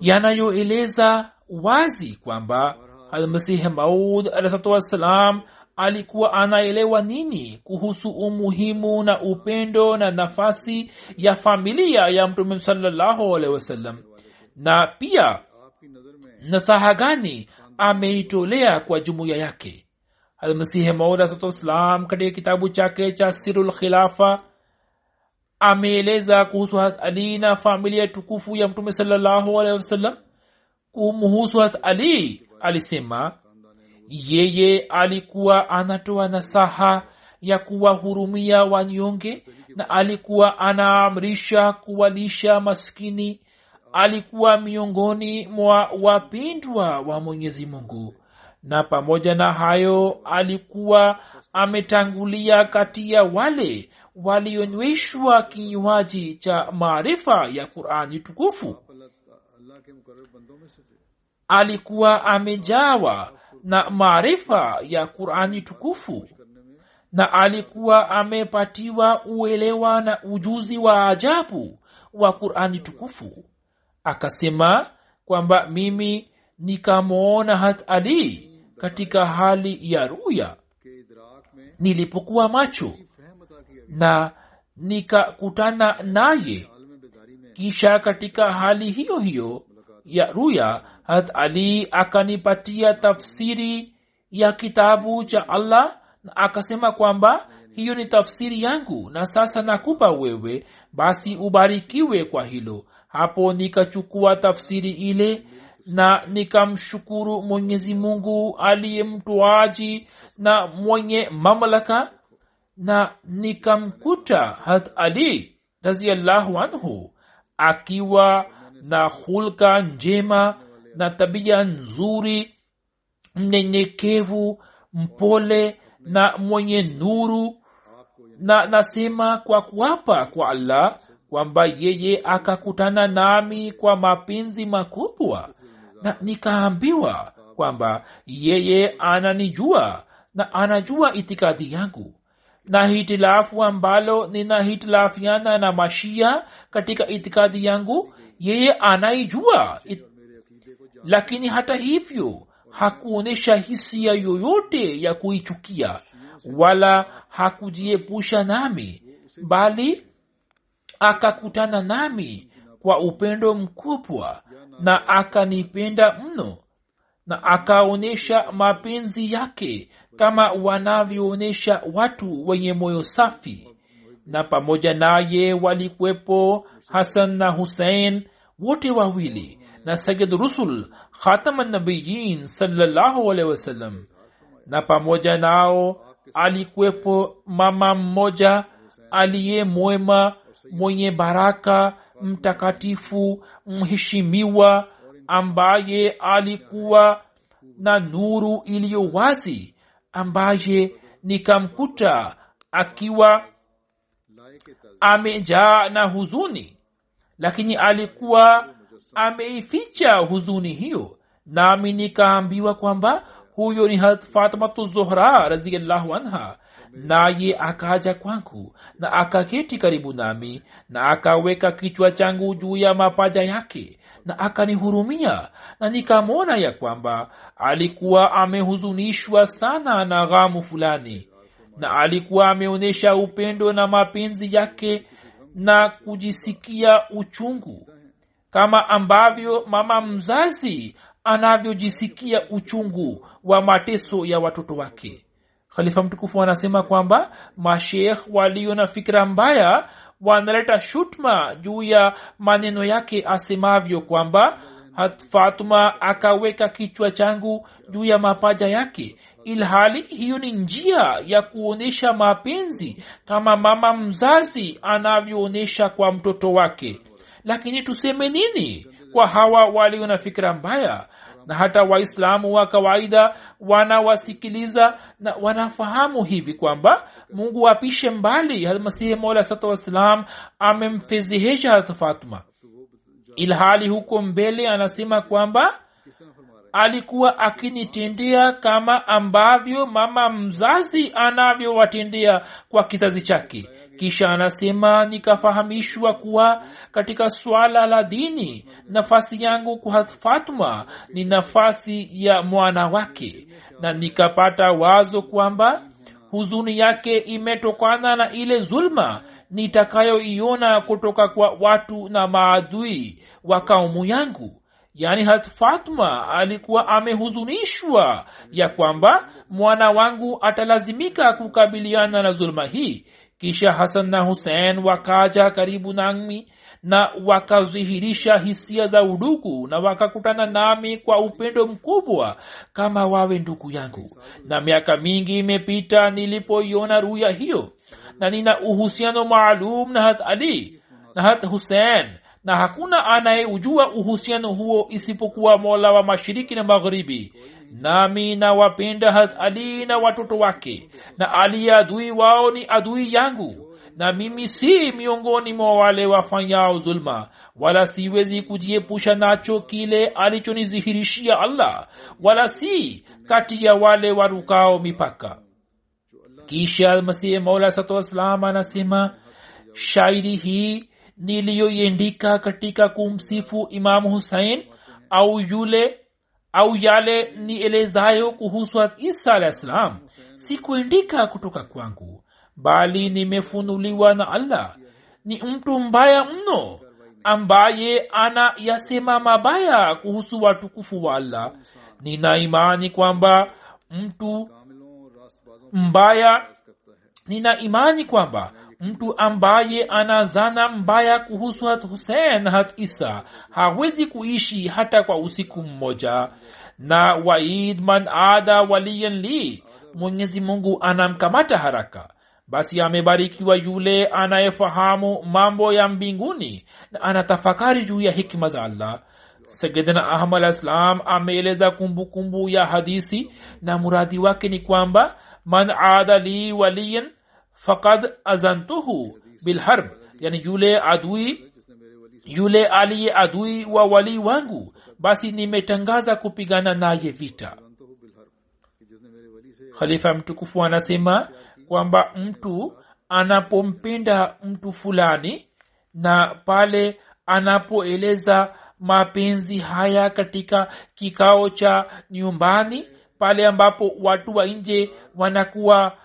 yanayoeleza wazi kwamba almasihi maud alahsalatu wassalam alikuwa anaelewa nini kuhusu umuhimu na upendo na nafasi ya familia ya mtume salallahu alehi wasallam. Na pia nasaha gani ameitolea kwa jumuiya yake? Almasihi maud katika kitabu chake cha sirul khilafa ameeleza kuhusu hat ali na familia tukufu ya mtume salallahu alehi wasallam kumuhusu hat ali alisema yeye alikuwa anatoa nasaha ya kuwahurumia wanyonge na alikuwa anaamrisha kuwalisha maskini. Alikuwa miongoni mwa wapindwa wa mwenyezi mungu na pamoja na hayo alikuwa ametangulia kati ya wale walionyweshwa kinywaji cha maarifa ya qurani tukufu. Alikuwa amejawa na maarifa ya qurani tukufu. Na alikuwa amepatiwa uelewa na ujuzi wa ajabu wa qurani tukufu. Akasema kwamba mimi nikamwona hat ali katika hali ya ruya. Nilipokuwa macho na nikakutana naye kisha katika hali hiyo hiyo ya ruya hat ali akanipatia tafsiri ya kitabu cha allah na akasema kwamba hiyo ni tafsiri yangu na sasa nakupa wewe basi ubarikiwe kwa hilo. Hapo nikachukua tafsiri ile na nikamshukuru mwenyezi mungu aliye mtoaji na mwenye mamlaka na nikamkuta hat ali raziallahu anhu akiwa na hulka njema na tabia nzuri mnyenyekevu mpole na mwenye nuru. Na nasema kwa kuapa kwa allah kwamba yeye akakutana nami kwa mapenzi makubwa na nikaambiwa kwamba yeye ananijua na anajua itikadi yangu. Na hitilafu ambalo ninahitilafiana na mashia katika itikadi yangu yeye anaijua It, lakini hata hivyo hakuonyesha hisia yoyote ya kuichukia wala hakujiepusha nami bali akakutana nami kwa upendo mkubwa na akanipenda mno na akaonyesha mapenzi yake kama wanavyoonyesha watu wenye moyo safi. Na pamoja naye walikuwepo hasan na husein wote wawili na sayid rusul khatamanabiyin sawasalam na pamoja nao alikuwepo mama mmoja aliye mwema mwenye baraka mtakatifu mheshimiwa ambaye alikuwa na nuru iliyo wazi ambaye nikamkuta akiwa amejaa na huzuni lakini alikuwa ameificha huzuni hiyo. Nami nikaambiwa kwamba huyo ni fatimatu zuhra raziallahu anha naye akaja kwangu na akaketi karibu nami na akaweka kichwa changu juu ya mapaja yake na akanihurumia na nikamwona ya kwamba alikuwa amehuzunishwa sana na ghamu fulani na alikuwa ameonyesha upendo na mapenzi yake na kujisikia uchungu kama ambavyo mama mzazi anavyojisikia uchungu wa mateso ya watoto wake khalifa mtukufu anasema kwamba mashekh walio na fikira mbaya wanaleta shutma juu ya maneno yake asemavyo kwamba fatuma akaweka kichwa changu juu ya mapaja yake ilhali hiyo ni njia ya kuonyesha mapenzi kama mama mzazi anavyoonyesha kwa mtoto wake. Lakini tuseme nini kwa hawa walio na fikira mbaya na hata waislamu wa kawaida wanawasikiliza na wanafahamu hivi kwamba mungu apishe mbali almasihi mola sata wassalam amemfezehesha hata fatma ilhali huko mbele anasema kwamba alikuwa akinitendea kama ambavyo mama mzazi anavyowatendea kwa kizazi chake kisha anasema nikafahamishwa kuwa katika swala la dini nafasi yangu kwa fatma ni nafasi ya mwana wake. Na nikapata wazo kwamba huzuni yake imetokana na ile zulma nitakayoiona kutoka kwa watu na maadui wa kaumu yangu. Yaani fatma alikuwa amehuzunishwa ya kwamba mwana wangu atalazimika kukabiliana na zulma hii kisha hasan na husein wakaja karibu nami na wakadhihirisha hisia za udugu na wakakutana nami kwa upendo mkubwa kama wawe ndugu yangu. Na miaka mingi imepita nilipoiona ruya hiyo na nina uhusiano maalum na hat ali na hat husein na hakuna anayeujua uhusiano huo isipokuwa mola wa mashiriki na magharibi. Nami nawapenda hat ali na watoto wake. Na ali adui wao ni adui yangu. Na mimi si miongoni mwa wale wafanyao zulma. Wala siwezi kujiepusha nacho kile alichonizihirishia allah. Wala si kati ya wale warukao mipaka. Kisha almasihi maula satu wassalam anasema shairi hii niliyoiendika katika kumsifu imamu husain au yule au yale nielezayo kuhusu isa alah salam sikuendika kutoka kwangu bali nimefunuliwa na allah ni mtu mbaya mno ambaye ana yasema mabaya kuhusu watukufu wa allah nina imani kwamba mtu mbaya nina imani kwamba mtu ambaye ana zana mbaya kuhusu hat husein hat isa hawezi kuishi hata kwa usiku mmoja. Na waid man ada waliyan li mwenyezi mungu anamkamata haraka. Basi amebarikiwa yule anayefahamu mambo ya mbinguni na anatafakari juu ya hikma za allah. Sayidina ahmad alah salam ameeleza kumbukumbu ya hadisi na muradi wake ni kwamba man ada li waliyan fakad azantuhu bilharb. Yani yule adui yule aliye adui wa walii wangu basi nimetangaza kupigana naye vita. Khalifa mtukufu anasema kwamba mtu anapompenda mtu fulani na pale anapoeleza mapenzi haya katika kikao cha nyumbani pale ambapo watu wa nje wanakuwa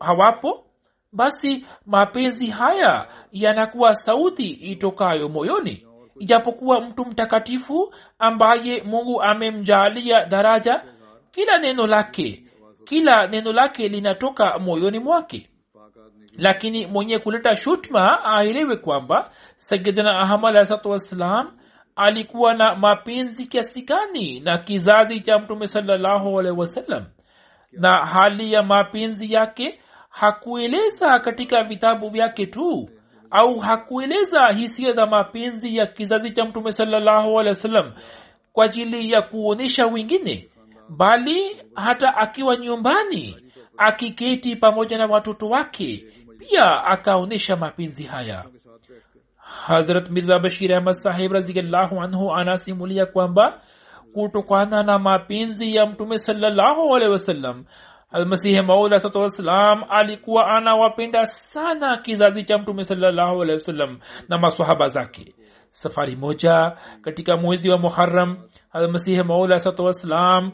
hawapo basi mapenzi haya yanakuwa sauti itokayo moyoni. Ijapokuwa mtu mtakatifu ambaye mungu amemjaalia daraja kila neno lake kila neno lake linatoka moyoni mwake. Lakini mwenye kuleta shutma aelewe kwamba sayidina ahmad alahsatu wassalam alikuwa na mapenzi kiasi gani na kizazi cha mtume salallahu alehi wasallam. Na hali ya mapenzi yake hakueleza katika vitabu vyake tu au hakueleza hisia za mapenzi ya kizazi cha mtume sawasalam kwa ajili ya kuonyesha wengine bali hata akiwa nyumbani akiketi pamoja na watoto wake pia akaonyesha mapenzi haya. Hazrat mirza bashir ahmad sahib raziallahu anhu anasimulia kwamba kutokana na mapenzi ya mtume sallahualhi wasallam almasihi maula satu wassalam alikuwa anawapenda sana kizazi cha mtume salllahu alehi wasallam na masahaba zake. Safari moja katika mwezi wa muharam almasihi maula satu wassalam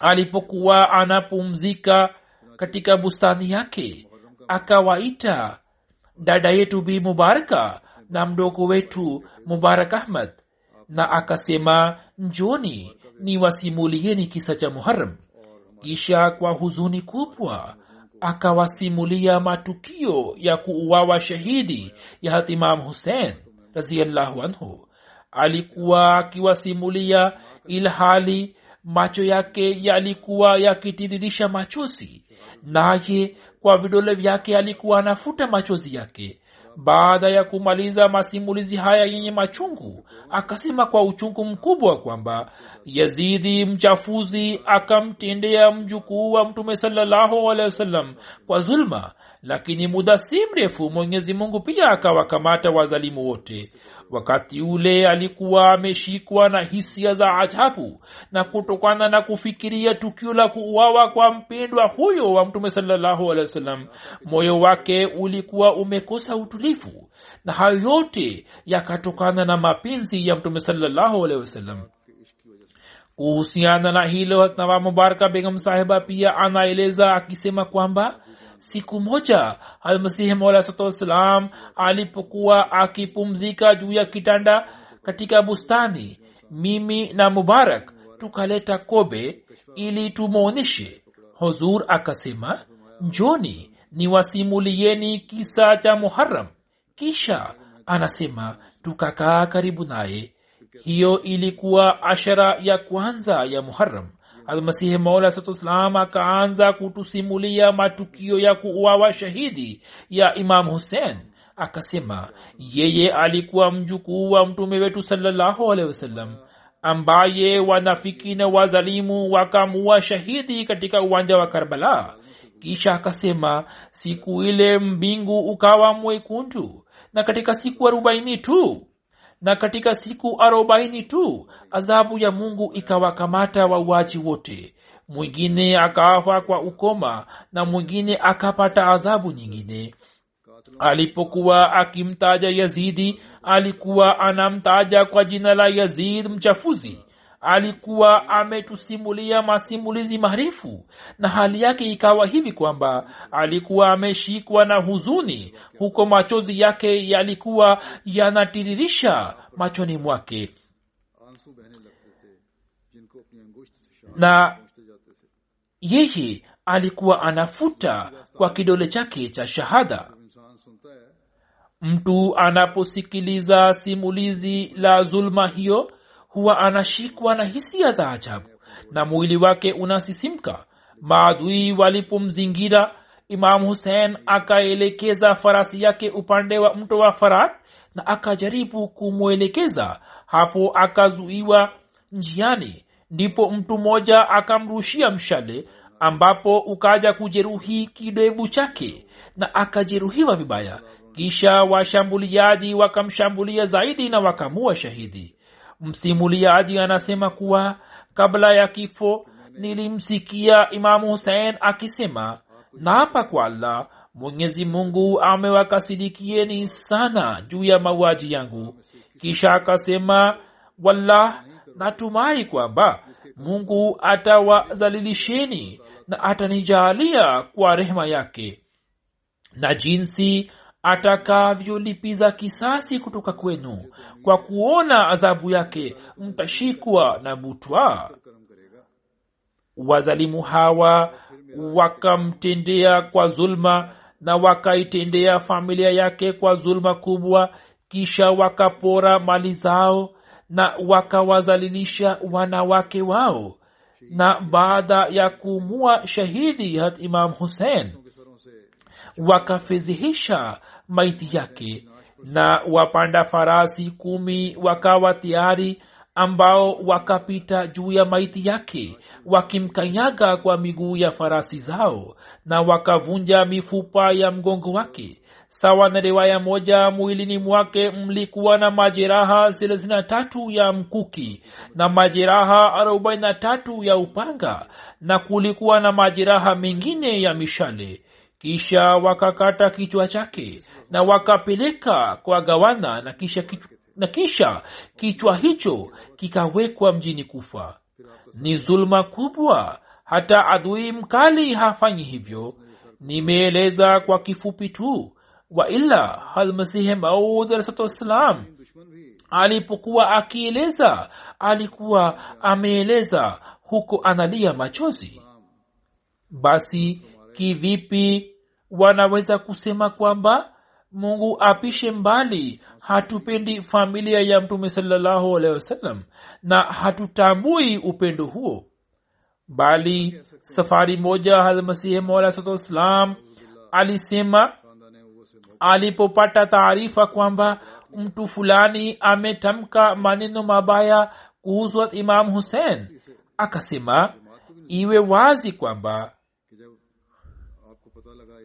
alipokuwa anapumzika katika bustani yake akawaita dada yetu bi mubaraka na mdogo wetu mubarak ahmad na akasema njoni ni wasimulieni kisa cha muharam kisha kwa huzuni kubwa akawasimulia matukio ya kuuawa shahidi ya hatimam husein raziallahu anhu. Alikuwa akiwasimulia ilhali macho yake yalikuwa yakitiririsha machozi naye kwa vidole vyake alikuwa anafuta machozi yake baada ya kumaliza masimulizi haya yenye machungu akasema kwa uchungu mkubwa kwamba yazidi mchafuzi akamtendea mjukuu wa mtume salallahu alehi wasallam kwa zulma lakini muda si mrefu mwenyezi mungu pia akawakamata wazalimu wote wakati ule alikuwa ameshikwa na hisia za ajabu na kutokana na kufikiria tukio la kuuawa kwa mpendwa huyo wa mtume sawasalam moyo wake ulikuwa umekosa utulivu na hayo yote yakatokana na mapenzi ya mtume sawasalam kuhusiana na hilo nawa mubaraka begam sahiba pia anaeleza akisema kwamba siku moja almasihi mola wassalam alipokuwa akipumzika juu ya kitanda katika bustani mimi na mubarak tukaleta kobe ili tumwonyeshe huzur akasema njoni niwasimulieni kisa cha muharam kisha anasema tukakaa karibu naye. Hiyo ilikuwa ashara ya kwanza ya muharam almasihi maula satuslam akaanza kutusimulia matukio ya kuuawa shahidi ya imam hussein. Akasema yeye alikuwa mjukuu wa mtume wetu salallahu alehi wasallam ambaye wanafiki na wazalimu wakamua shahidi katika uwanja wa karbala. Kisha akasema siku ile mbingu ukawa mwekundu na katika siku arobaini tu na katika siku arobaini tu adhabu ya mungu ikawakamata wauaji wote. Mwingine akafa kwa ukoma na mwingine akapata adhabu nyingine. Alipokuwa akimtaja yazidi alikuwa anamtaja kwa jina la yazid mchafuzi alikuwa ametusimulia masimulizi marefu. Na hali yake ikawa hivi kwamba alikuwa ameshikwa na huzuni huko machozi yake yalikuwa yanatiririsha machoni mwake. Na yeye alikuwa anafuta kwa kidole chake cha shahada. Mtu anaposikiliza simulizi la zulma hiyo huwa anashikwa na hisia za ajabu na mwili wake unasisimka. Maadui walipomzingira imamu husein akaelekeza farasi yake upande wa mto wa farat na akajaribu kumwelekeza. Hapo akazuiwa njiani. Ndipo mtu mmoja akamrushia mshale ambapo ukaja kujeruhi kidevu chake na akajeruhiwa vibaya. Kisha washambuliaji wakamshambulia zaidi na wakamua shahidi msimuliaji anasema kuwa kabla ya kifo nilimsikia imamu husein akisema naapa kwa allah mwenyezi mungu amewakasirikieni sana juu ya mauaji yangu. Kisha akasema wallah natumai kwamba mungu atawazalilisheni na atanijaalia kwa rehema yake. Na jinsi atakavyolipiza kisasi kutoka kwenu. Kwa kuona adhabu yake mtashikwa na butwa. Wazalimu hawa wakamtendea kwa zulma na wakaitendea familia yake kwa zulma kubwa. Kisha wakapora mali zao na wakawazalilisha wanawake wao. Na baada ya kumua shahidi hat imam husein wakafizihisha maiti yake. Na wapanda farasi kumi wakawa tayari ambao wakapita juu ya maiti yake wakimkanyaga kwa miguu ya farasi zao na wakavunja mifupa ya mgongo wake. Sawa na riwaya moja mwilini mwake mlikuwa na majeraha thelathini na tatu ya mkuki na majeraha arobaini na tatu ya upanga na kulikuwa na majeraha mengine ya mishale. Kisha wakakata kichwa chake na wakapeleka kwa gawana na kisha kichwa, na kisha kichwa hicho kikawekwa mjini kufa. Ni zuluma kubwa hata adui mkali hafanyi hivyo. Nimeeleza kwa kifupi tu waila halmasihi maud alipokuwa akieleza alikuwa ameeleza huko analia machozi. Basi kivipi wanaweza kusema kwamba mungu apishe mbali hatupendi familia ya mtume salllahu alehi wasallam na hatutambui upendo huo. Bali safari moja halmasihi mola wassalam alisema alipopata taarifa kwamba mtu fulani ametamka maneno mabaya kuhusu imam hussein akasema iwe wazi kwamba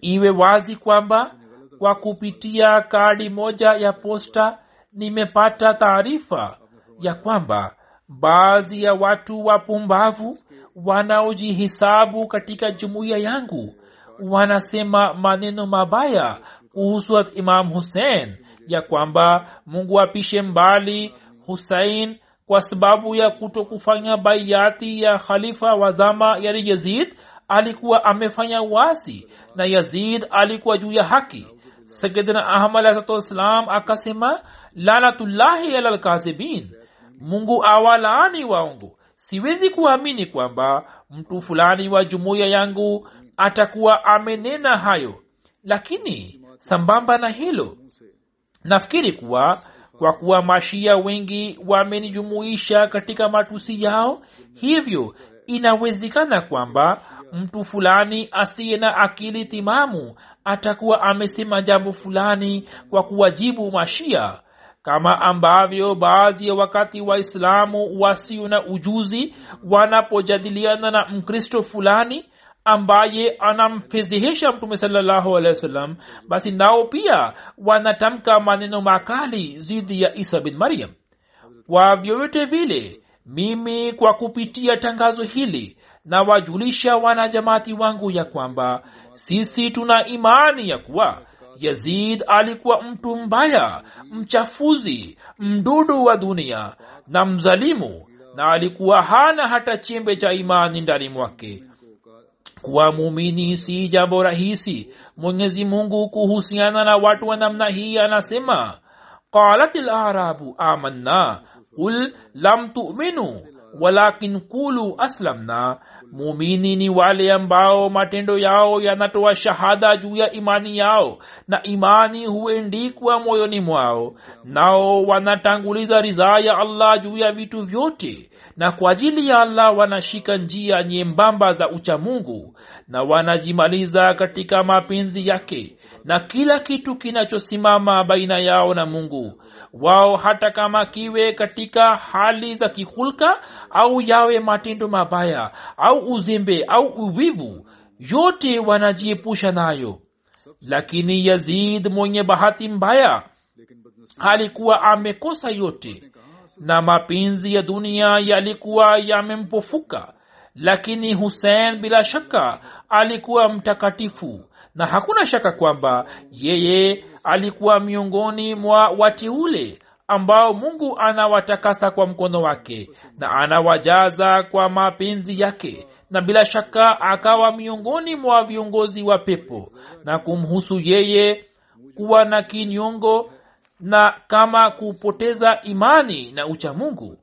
iwe wazi kwamba kwa kupitia kadi moja ya posta nimepata taarifa ya kwamba baadhi ya watu wapumbavu wanaojihisabu katika jumuiya yangu wanasema maneno mabaya kuhusu imam hussein ya kwamba mungu apishe mbali husein kwa sababu ya kuto kufanya baiati ya khalifa wa zama yani yazid alikuwa amefanya wasi na yazid alikuwa juu ya haki sayidina ahmad alahsalam akasema lanatullahi ala lkazibin mungu awalaani waongo siwezi kuamini kwamba mtu fulani wa jumuiya yangu atakuwa amenena hayo lakini sambamba na hilo nafikiri kuwa kwa kuwa mashia wengi wamenijumuisha katika matusi yao hivyo inawezekana kwamba mtu fulani asiye na akili timamu atakuwa amesema jambo fulani kwa kuwajibu mashia kama ambavyo baadhi ya wakati waislamu wasio na ujuzi wanapojadiliana na mkristo fulani ambaye anamfedhehesha mtume salllahu alehi wasallam basi nao pia wanatamka maneno makali dhidi ya isa bin maryam. Kwa vyovyote vile mimi kwa kupitia tangazo hili na wajulisha wanajamati wangu ya kwamba sisi tuna imani ya kuwa yazid alikuwa mtu mbaya mchafuzi mdudu wa dunia na mzalimu na alikuwa hana hata chembe cha imani ndani mwake. Kuwa muumini si jambo rahisi. Mwenyezi mungu kuhusiana na watu wa namna hii anasema qalat larabu amanna qul lam tuminu walakin kulu aslamna mumini ni wale ambao matendo yao yanatoa shahada juu ya imani yao na imani huendikwa moyoni mwao nao wanatanguliza ridhaa ya allah juu ya vitu vyote na kwa ajili ya allah wanashika njia nyembamba za uchamungu na wanajimaliza katika mapenzi yake na kila kitu kinachosimama baina yao na mungu wao hata kama kiwe katika hali za kihulka au yawe matendo mabaya au uzembe au uvivu yote wanajiepusha nayo. Lakini yazid mwenye bahati mbaya alikuwa amekosa yote na mapenzi ya dunia yalikuwa yamempofuka. Lakini husein bila shaka alikuwa mtakatifu na hakuna shaka kwamba yeye alikuwa miongoni mwa wateule ambao mungu anawatakasa kwa mkono wake na anawajaza kwa mapenzi yake. Na bila shaka akawa miongoni mwa viongozi wa pepo na kumhusu yeye kuwa na kinyongo na kama kupoteza imani na uchamungu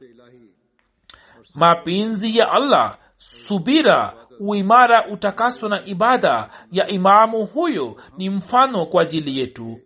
mapenzi ya allah subira uimara utakaso na ibada ya imamu huyo ni mfano kwa ajili yetu.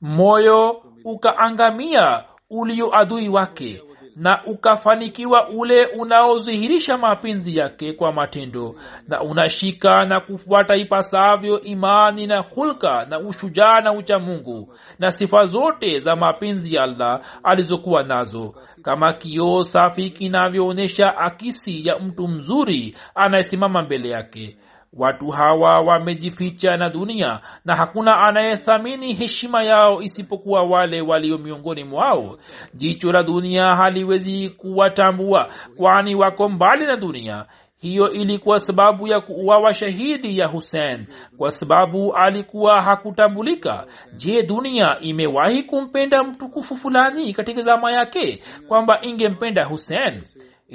Moyo ukaangamia ulio adui wake na ukafanikiwa ule unaodhihirisha mapenzi yake kwa matendo. Na unashika na kufuata ipasavyo imani na hulka na ushujaa na uchamungu na sifa zote za mapenzi ya allah alizokuwa nazo. Kama kioo safi kinavyoonyesha akisi ya mtu mzuri anayesimama mbele yake watu hawa wamejificha na dunia na hakuna anayethamini heshima yao isipokuwa wale walio miongoni mwao. Jicho la dunia haliwezi kuwatambua kwani wako mbali na dunia. Hiyo ilikuwa sababu ya kuuawa shahidi ya husein kwa sababu alikuwa hakutambulika. Je dunia imewahi kumpenda mtukufu fulani katika zama yake kwamba ingempenda husein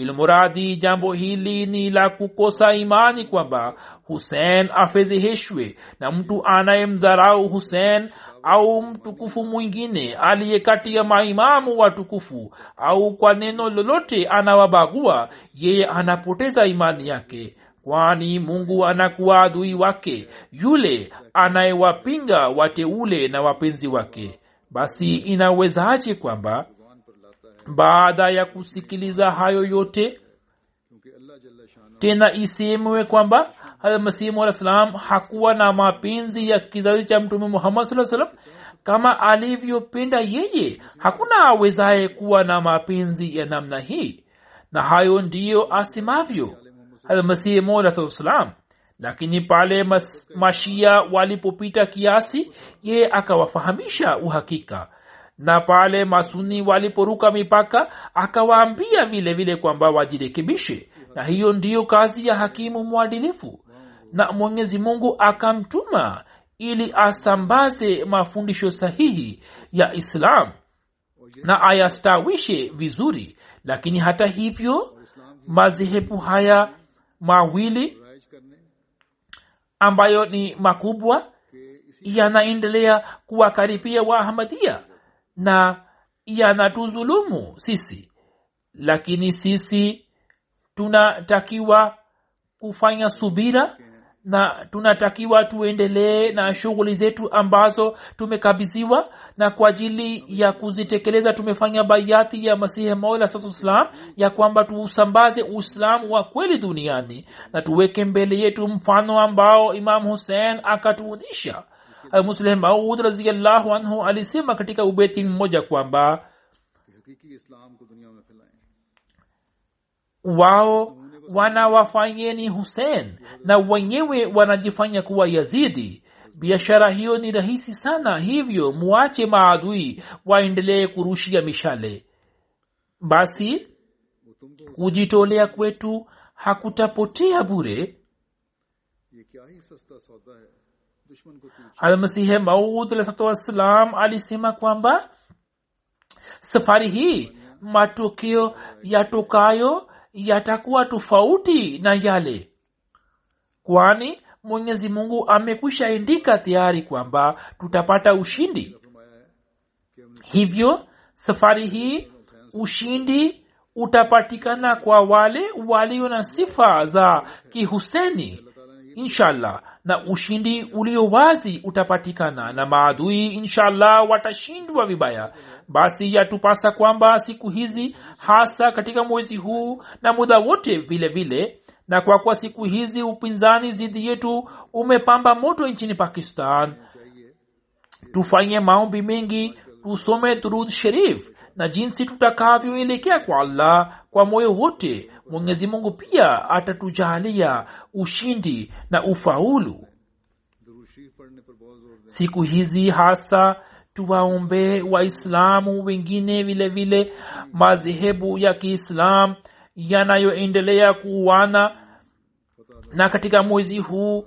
ilmuradhi jambo hili ni la kukosa imani kwamba husen afedheheshwe na mtu anayemdharau husen au mtukufu mwingine aliye kati ya maimamu watukufu au kwa neno lolote anawabagua yeye anapoteza imani yake. Kwani mungu anakuwa adui wake yule anayewapinga wateule na wapenzi wake. Basi inawezaje kwamba baada ya kusikiliza hayo yote tena isemwe kwamba masimu alah hakuwa na mapenzi ya kizazi cha mtume muhammad saa salam kama alivyopenda yeye hakuna awezaye kuwa na mapenzi ya namna hii. Na hayo ndiyo asemavyo masihi mola lakini pale mas, mashia walipopita kiasi yeye akawafahamisha uhakika na pale masuni waliporuka mipaka akawaambia vile vile kwamba wajirekebishe. Na hiyo ndiyo kazi ya hakimu mwadilifu. Na mwenyezi mungu akamtuma ili asambaze mafundisho sahihi ya islam na ayastawishe vizuri. Lakini hata hivyo madhehebu haya mawili ambayo ni makubwa yanaendelea kuwakaribia waahmadia na yanatuzulumu sisi. Lakini sisi tunatakiwa kufanya subira na tunatakiwa tuendelee na shughuli zetu ambazo tumekabidhiwa na kwa ajili ya kuzitekeleza tumefanya bayati ya masihi satuslam ya kwamba tuusambaze uislamu wa kweli duniani na tuweke mbele yetu mfano ambao imam husein akatuudhisha musleh maud raziallahu anhu alisema katika ubeti mmoja kwamba wao wanawafanyeni husein na wenyewe wanajifanya kuwa yazidi. Biashara hiyo ni rahisi sana hivyo muache maadui waendelee kurushia mishale. Basi kujitolea kwetu hakutapotea bure almasihe maud alahsatu alisema kwamba safari hii matukio yatokayo yatakuwa tofauti na yale kwani mwenyezi mungu amekwisha indika tayari kwamba tutapata ushindi hivyo safari hii ushindi utapatikana kwa wale walio na sifa za kihuseni inshallah. Na ushindi ulio wazi utapatikana na maadui inshallah watashindwa vibaya. Basi yatupasa kwamba siku hizi hasa katika mwezi huu na muda wote vile vile na kwa kuwa siku hizi upinzani dhidi yetu umepamba moto nchini pakistan tufanye maombi mengi tusome durud sherif na jinsi tutakavyoelekea kwa allah kwa moyo wote mwenyezi mungu pia atatujalia ushindi na ufaulu. Siku hizi hasa tuwaombee waislamu wengine vile vile madhehebu ya kiislam yanayoendelea kuuana. Na katika mwezi huu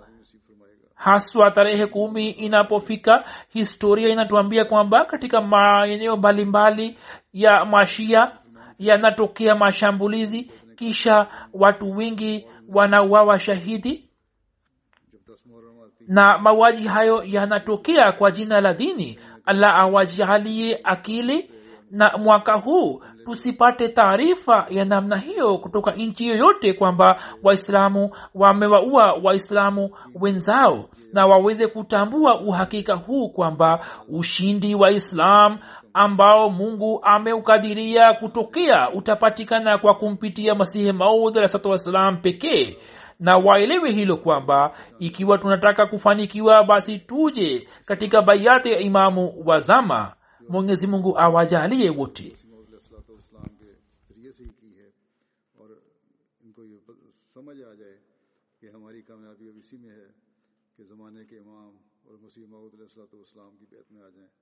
haswa tarehe kumi inapofika historia inatuambia kwamba katika maeneo mbalimbali ya mashia yanatokea mashambulizi kisha watu wengi wanauawa shahidi. Na mauaji hayo yanatokea kwa jina la dini. Allah awajalie akili na mwaka huu tusipate taarifa ya namna hiyo kutoka nchi yoyote kwamba waislamu wamewaua waislamu wenzao na waweze kutambua uhakika huu kwamba ushindi wa islam ambao mungu ameukadiria kutokea utapatikana kwa kumpitia masihi maud alahsatu wassalam pekee. Na waelewe hilo kwamba ikiwa tunataka kufanikiwa basi tuje katika bayati ya imamu wa zama. Mwenyezi mungu awajalie wote. زمانے کے امام اور مسیح محمود علیہ السلام کی بیت میں آ جائیں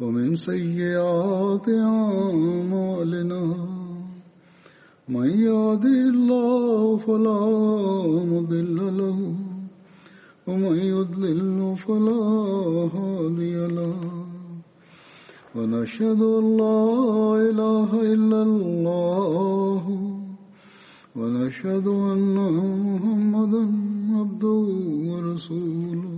ومن سيئات أعمالنا من يهده الله فلا مضل له ومن يضلل فلا هادي له ونشهد أن لا إله إلا الله ونشهد أن محمدا عبده ورسوله